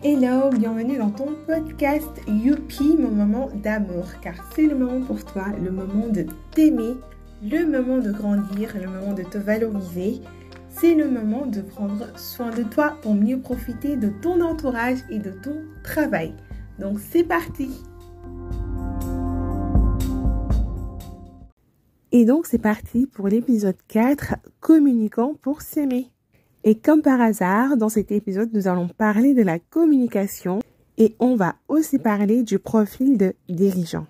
Hello, bienvenue dans ton podcast Youpi, mon moment d'amour, car c'est le moment pour toi, le moment de t'aimer, le moment de grandir, le moment de te valoriser. C'est le moment de prendre soin de toi pour mieux profiter de ton entourage et de ton travail. Donc c'est parti Et donc c'est parti pour l'épisode 4, communiquant pour s'aimer. Et comme par hasard, dans cet épisode, nous allons parler de la communication et on va aussi parler du profil de dirigeant.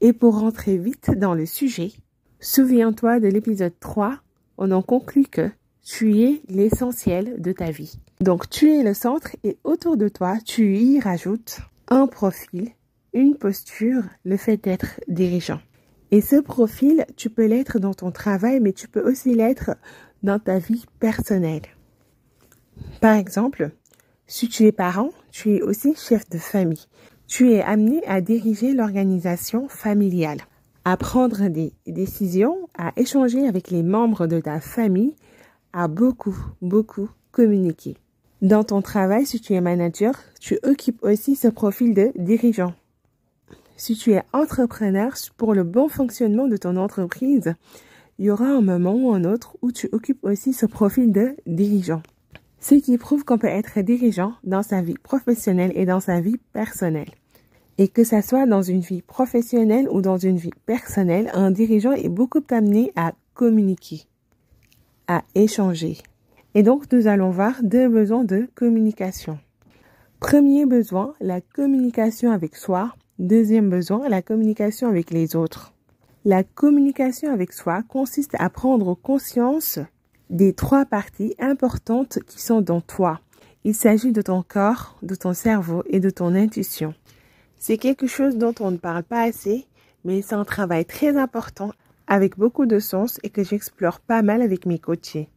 Et pour rentrer vite dans le sujet, souviens-toi de l'épisode 3, on en conclut que tu es l'essentiel de ta vie. Donc tu es le centre et autour de toi, tu y rajoutes un profil, une posture, le fait d'être dirigeant. Et ce profil, tu peux l'être dans ton travail, mais tu peux aussi l'être dans ta vie personnelle. Par exemple, si tu es parent, tu es aussi chef de famille. Tu es amené à diriger l'organisation familiale, à prendre des décisions, à échanger avec les membres de ta famille, à beaucoup, beaucoup communiquer. Dans ton travail, si tu es manager, tu occupes aussi ce profil de dirigeant. Si tu es entrepreneur, pour le bon fonctionnement de ton entreprise, il y aura un moment ou un autre où tu occupes aussi ce profil de dirigeant. Ce qui prouve qu'on peut être dirigeant dans sa vie professionnelle et dans sa vie personnelle. Et que ça soit dans une vie professionnelle ou dans une vie personnelle, un dirigeant est beaucoup amené à communiquer, à échanger. Et donc, nous allons voir deux besoins de communication. Premier besoin, la communication avec soi. Deuxième besoin, la communication avec les autres. La communication avec soi consiste à prendre conscience des trois parties importantes qui sont dans toi. Il s'agit de ton corps, de ton cerveau et de ton intuition. C'est quelque chose dont on ne parle pas assez, mais c'est un travail très important avec beaucoup de sens et que j'explore pas mal avec mes coachés.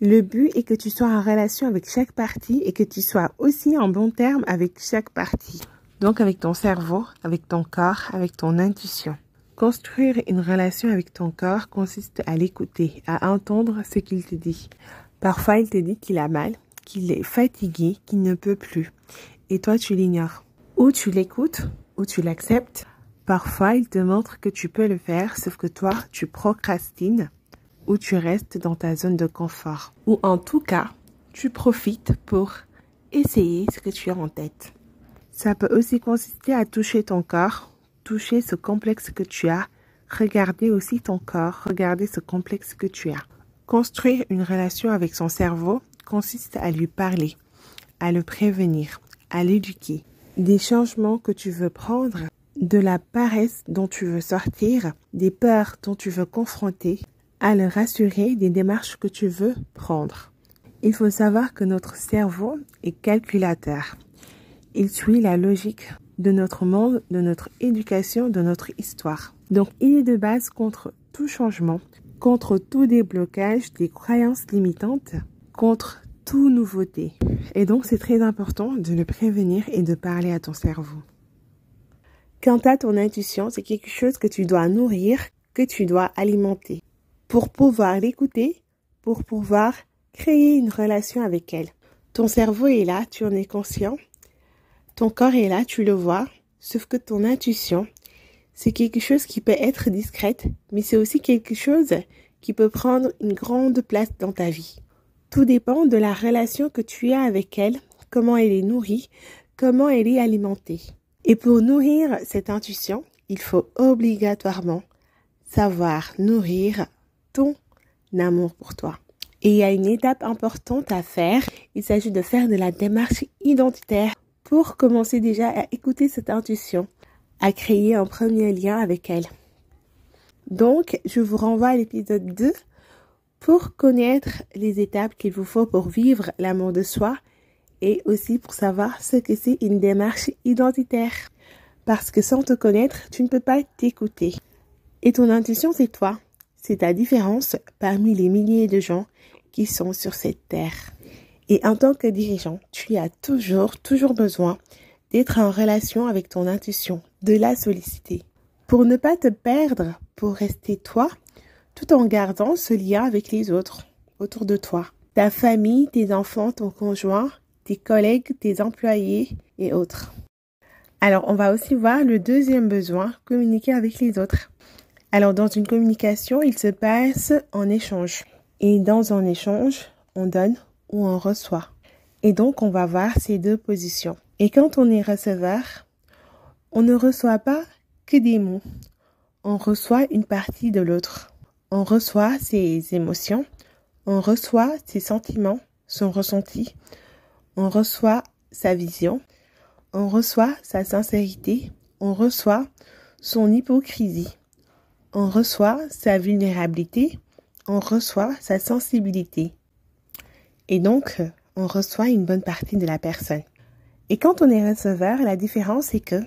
Le but est que tu sois en relation avec chaque partie et que tu sois aussi en bon terme avec chaque partie. Donc avec ton cerveau, avec ton corps, avec ton intuition. Construire une relation avec ton corps consiste à l'écouter, à entendre ce qu'il te dit. Parfois, il te dit qu'il a mal, qu'il est fatigué, qu'il ne peut plus. Et toi, tu l'ignores. Ou tu l'écoutes, ou tu l'acceptes. Parfois, il te montre que tu peux le faire, sauf que toi, tu procrastines, ou tu restes dans ta zone de confort. Ou en tout cas, tu profites pour essayer ce que tu as en tête. Ça peut aussi consister à toucher ton corps toucher ce complexe que tu as, regarder aussi ton corps, regarder ce complexe que tu as. Construire une relation avec son cerveau consiste à lui parler, à le prévenir, à l'éduquer. Des changements que tu veux prendre, de la paresse dont tu veux sortir, des peurs dont tu veux confronter, à le rassurer des démarches que tu veux prendre. Il faut savoir que notre cerveau est calculateur. Il suit la logique de notre monde, de notre éducation, de notre histoire. Donc, il est de base contre tout changement, contre tout déblocage des croyances limitantes, contre toute nouveauté. Et donc, c'est très important de le prévenir et de parler à ton cerveau. Quant à ton intuition, c'est quelque chose que tu dois nourrir, que tu dois alimenter pour pouvoir l'écouter, pour pouvoir créer une relation avec elle. Ton cerveau est là, tu en es conscient, ton corps est là, tu le vois, sauf que ton intuition, c'est quelque chose qui peut être discrète, mais c'est aussi quelque chose qui peut prendre une grande place dans ta vie. Tout dépend de la relation que tu as avec elle, comment elle est nourrie, comment elle est alimentée. Et pour nourrir cette intuition, il faut obligatoirement savoir nourrir ton amour pour toi. Et il y a une étape importante à faire. Il s'agit de faire de la démarche identitaire pour commencer déjà à écouter cette intuition, à créer un premier lien avec elle. Donc, je vous renvoie à l'épisode 2 pour connaître les étapes qu'il vous faut pour vivre l'amour de soi et aussi pour savoir ce que c'est une démarche identitaire. Parce que sans te connaître, tu ne peux pas t'écouter. Et ton intuition, c'est toi. C'est ta différence parmi les milliers de gens qui sont sur cette terre. Et en tant que dirigeant, tu as toujours, toujours besoin d'être en relation avec ton intuition, de la solliciter. Pour ne pas te perdre, pour rester toi, tout en gardant ce lien avec les autres autour de toi. Ta famille, tes enfants, ton conjoint tes collègues, tes employés et autres. Alors, on va aussi voir le deuxième besoin, communiquer avec les autres. Alors, dans une communication, il se passe en échange. Et dans un échange, on donne on reçoit. Et donc, on va voir ces deux positions. Et quand on est receveur, on ne reçoit pas que des mots. On reçoit une partie de l'autre. On reçoit ses émotions. On reçoit ses sentiments, son ressenti. On reçoit sa vision. On reçoit sa sincérité. On reçoit son hypocrisie. On reçoit sa vulnérabilité. On reçoit sa sensibilité. Et donc, on reçoit une bonne partie de la personne. Et quand on est receveur, la différence est que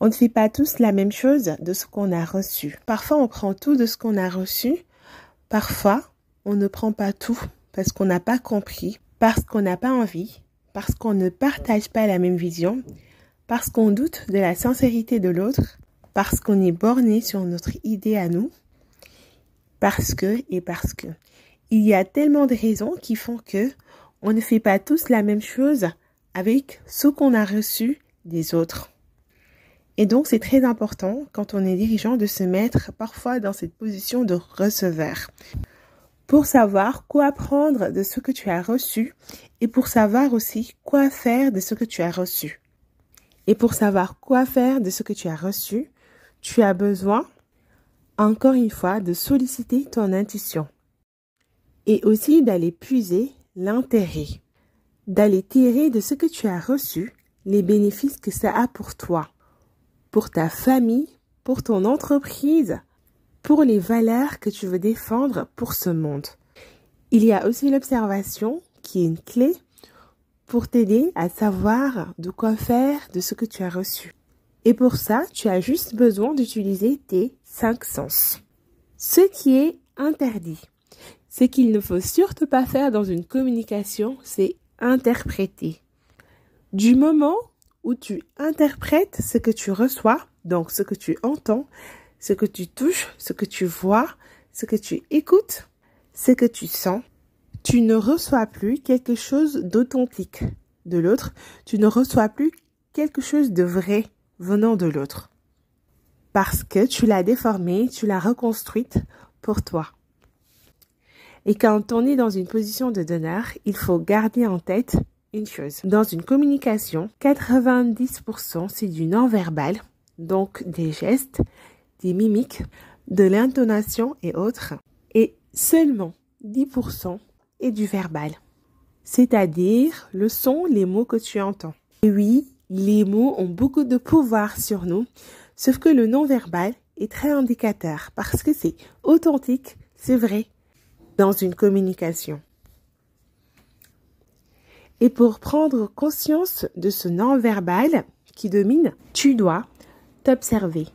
on ne fait pas tous la même chose de ce qu'on a reçu. Parfois, on prend tout de ce qu'on a reçu. Parfois, on ne prend pas tout parce qu'on n'a pas compris, parce qu'on n'a pas envie, parce qu'on ne partage pas la même vision, parce qu'on doute de la sincérité de l'autre, parce qu'on est borné sur notre idée à nous, parce que et parce que. Il y a tellement de raisons qui font que on ne fait pas tous la même chose avec ce qu'on a reçu des autres. Et donc, c'est très important quand on est dirigeant de se mettre parfois dans cette position de receveur pour savoir quoi prendre de ce que tu as reçu et pour savoir aussi quoi faire de ce que tu as reçu. Et pour savoir quoi faire de ce que tu as reçu, tu as besoin, encore une fois, de solliciter ton intuition et aussi d'aller puiser l'intérêt, d'aller tirer de ce que tu as reçu les bénéfices que ça a pour toi, pour ta famille, pour ton entreprise, pour les valeurs que tu veux défendre pour ce monde. Il y a aussi l'observation qui est une clé pour t'aider à savoir de quoi faire de ce que tu as reçu. Et pour ça, tu as juste besoin d'utiliser tes cinq sens. Ce qui est interdit. Ce qu'il ne faut surtout pas faire dans une communication, c'est interpréter. Du moment où tu interprètes ce que tu reçois, donc ce que tu entends, ce que tu touches, ce que tu vois, ce que tu écoutes, ce que tu sens, tu ne reçois plus quelque chose d'authentique de l'autre, tu ne reçois plus quelque chose de vrai venant de l'autre. Parce que tu l'as déformé, tu l'as reconstruite pour toi. Et quand on est dans une position de donneur, il faut garder en tête une chose. Dans une communication, 90% c'est du non-verbal, donc des gestes, des mimiques, de l'intonation et autres. Et seulement 10% est du verbal, c'est-à-dire le son, les mots que tu entends. Et oui, les mots ont beaucoup de pouvoir sur nous, sauf que le non-verbal est très indicateur parce que c'est authentique, c'est vrai, une communication. Et pour prendre conscience de ce non-verbal qui domine, tu dois t'observer.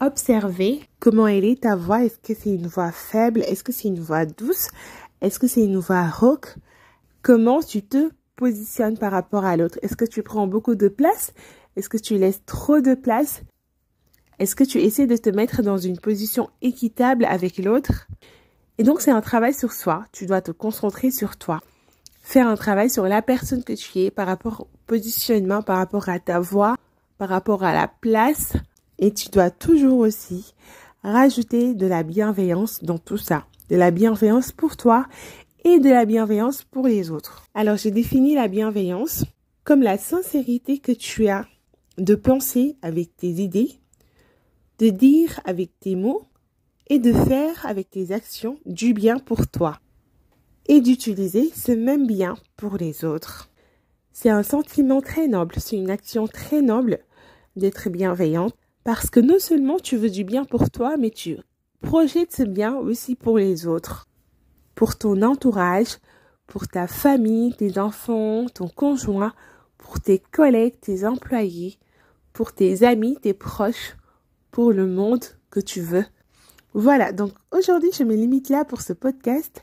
Observer comment elle est ta voix. Est-ce que c'est une voix faible? Est-ce que c'est une voix douce? Est-ce que c'est une voix rauque? Comment tu te positionnes par rapport à l'autre? Est-ce que tu prends beaucoup de place? Est-ce que tu laisses trop de place? Est-ce que tu essaies de te mettre dans une position équitable avec l'autre? Et donc, c'est un travail sur soi. Tu dois te concentrer sur toi. Faire un travail sur la personne que tu es par rapport au positionnement, par rapport à ta voix, par rapport à la place. Et tu dois toujours aussi rajouter de la bienveillance dans tout ça. De la bienveillance pour toi et de la bienveillance pour les autres. Alors, j'ai défini la bienveillance comme la sincérité que tu as de penser avec tes idées, de dire avec tes mots et de faire avec tes actions du bien pour toi et d'utiliser ce même bien pour les autres. C'est un sentiment très noble, c'est une action très noble d'être bienveillante parce que non seulement tu veux du bien pour toi, mais tu projettes ce bien aussi pour les autres, pour ton entourage, pour ta famille, tes enfants, ton conjoint, pour tes collègues, tes employés, pour tes amis, tes proches, pour le monde que tu veux voilà, donc aujourd'hui je me limite là pour ce podcast.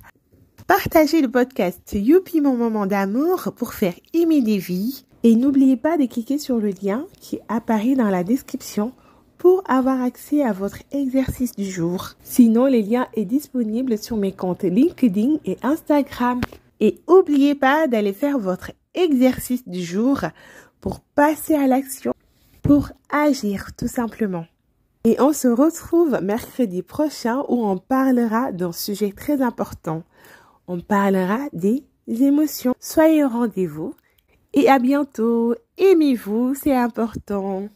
Partagez le podcast Youpi mon moment d'amour pour faire aimer des vies. Et n'oubliez pas de cliquer sur le lien qui apparaît dans la description pour avoir accès à votre exercice du jour. Sinon, le lien est disponible sur mes comptes LinkedIn et Instagram. Et n'oubliez pas d'aller faire votre exercice du jour pour passer à l'action, pour agir tout simplement. Et on se retrouve mercredi prochain où on parlera d'un sujet très important. On parlera des émotions. Soyez au rendez-vous et à bientôt. Aimez-vous, c'est important.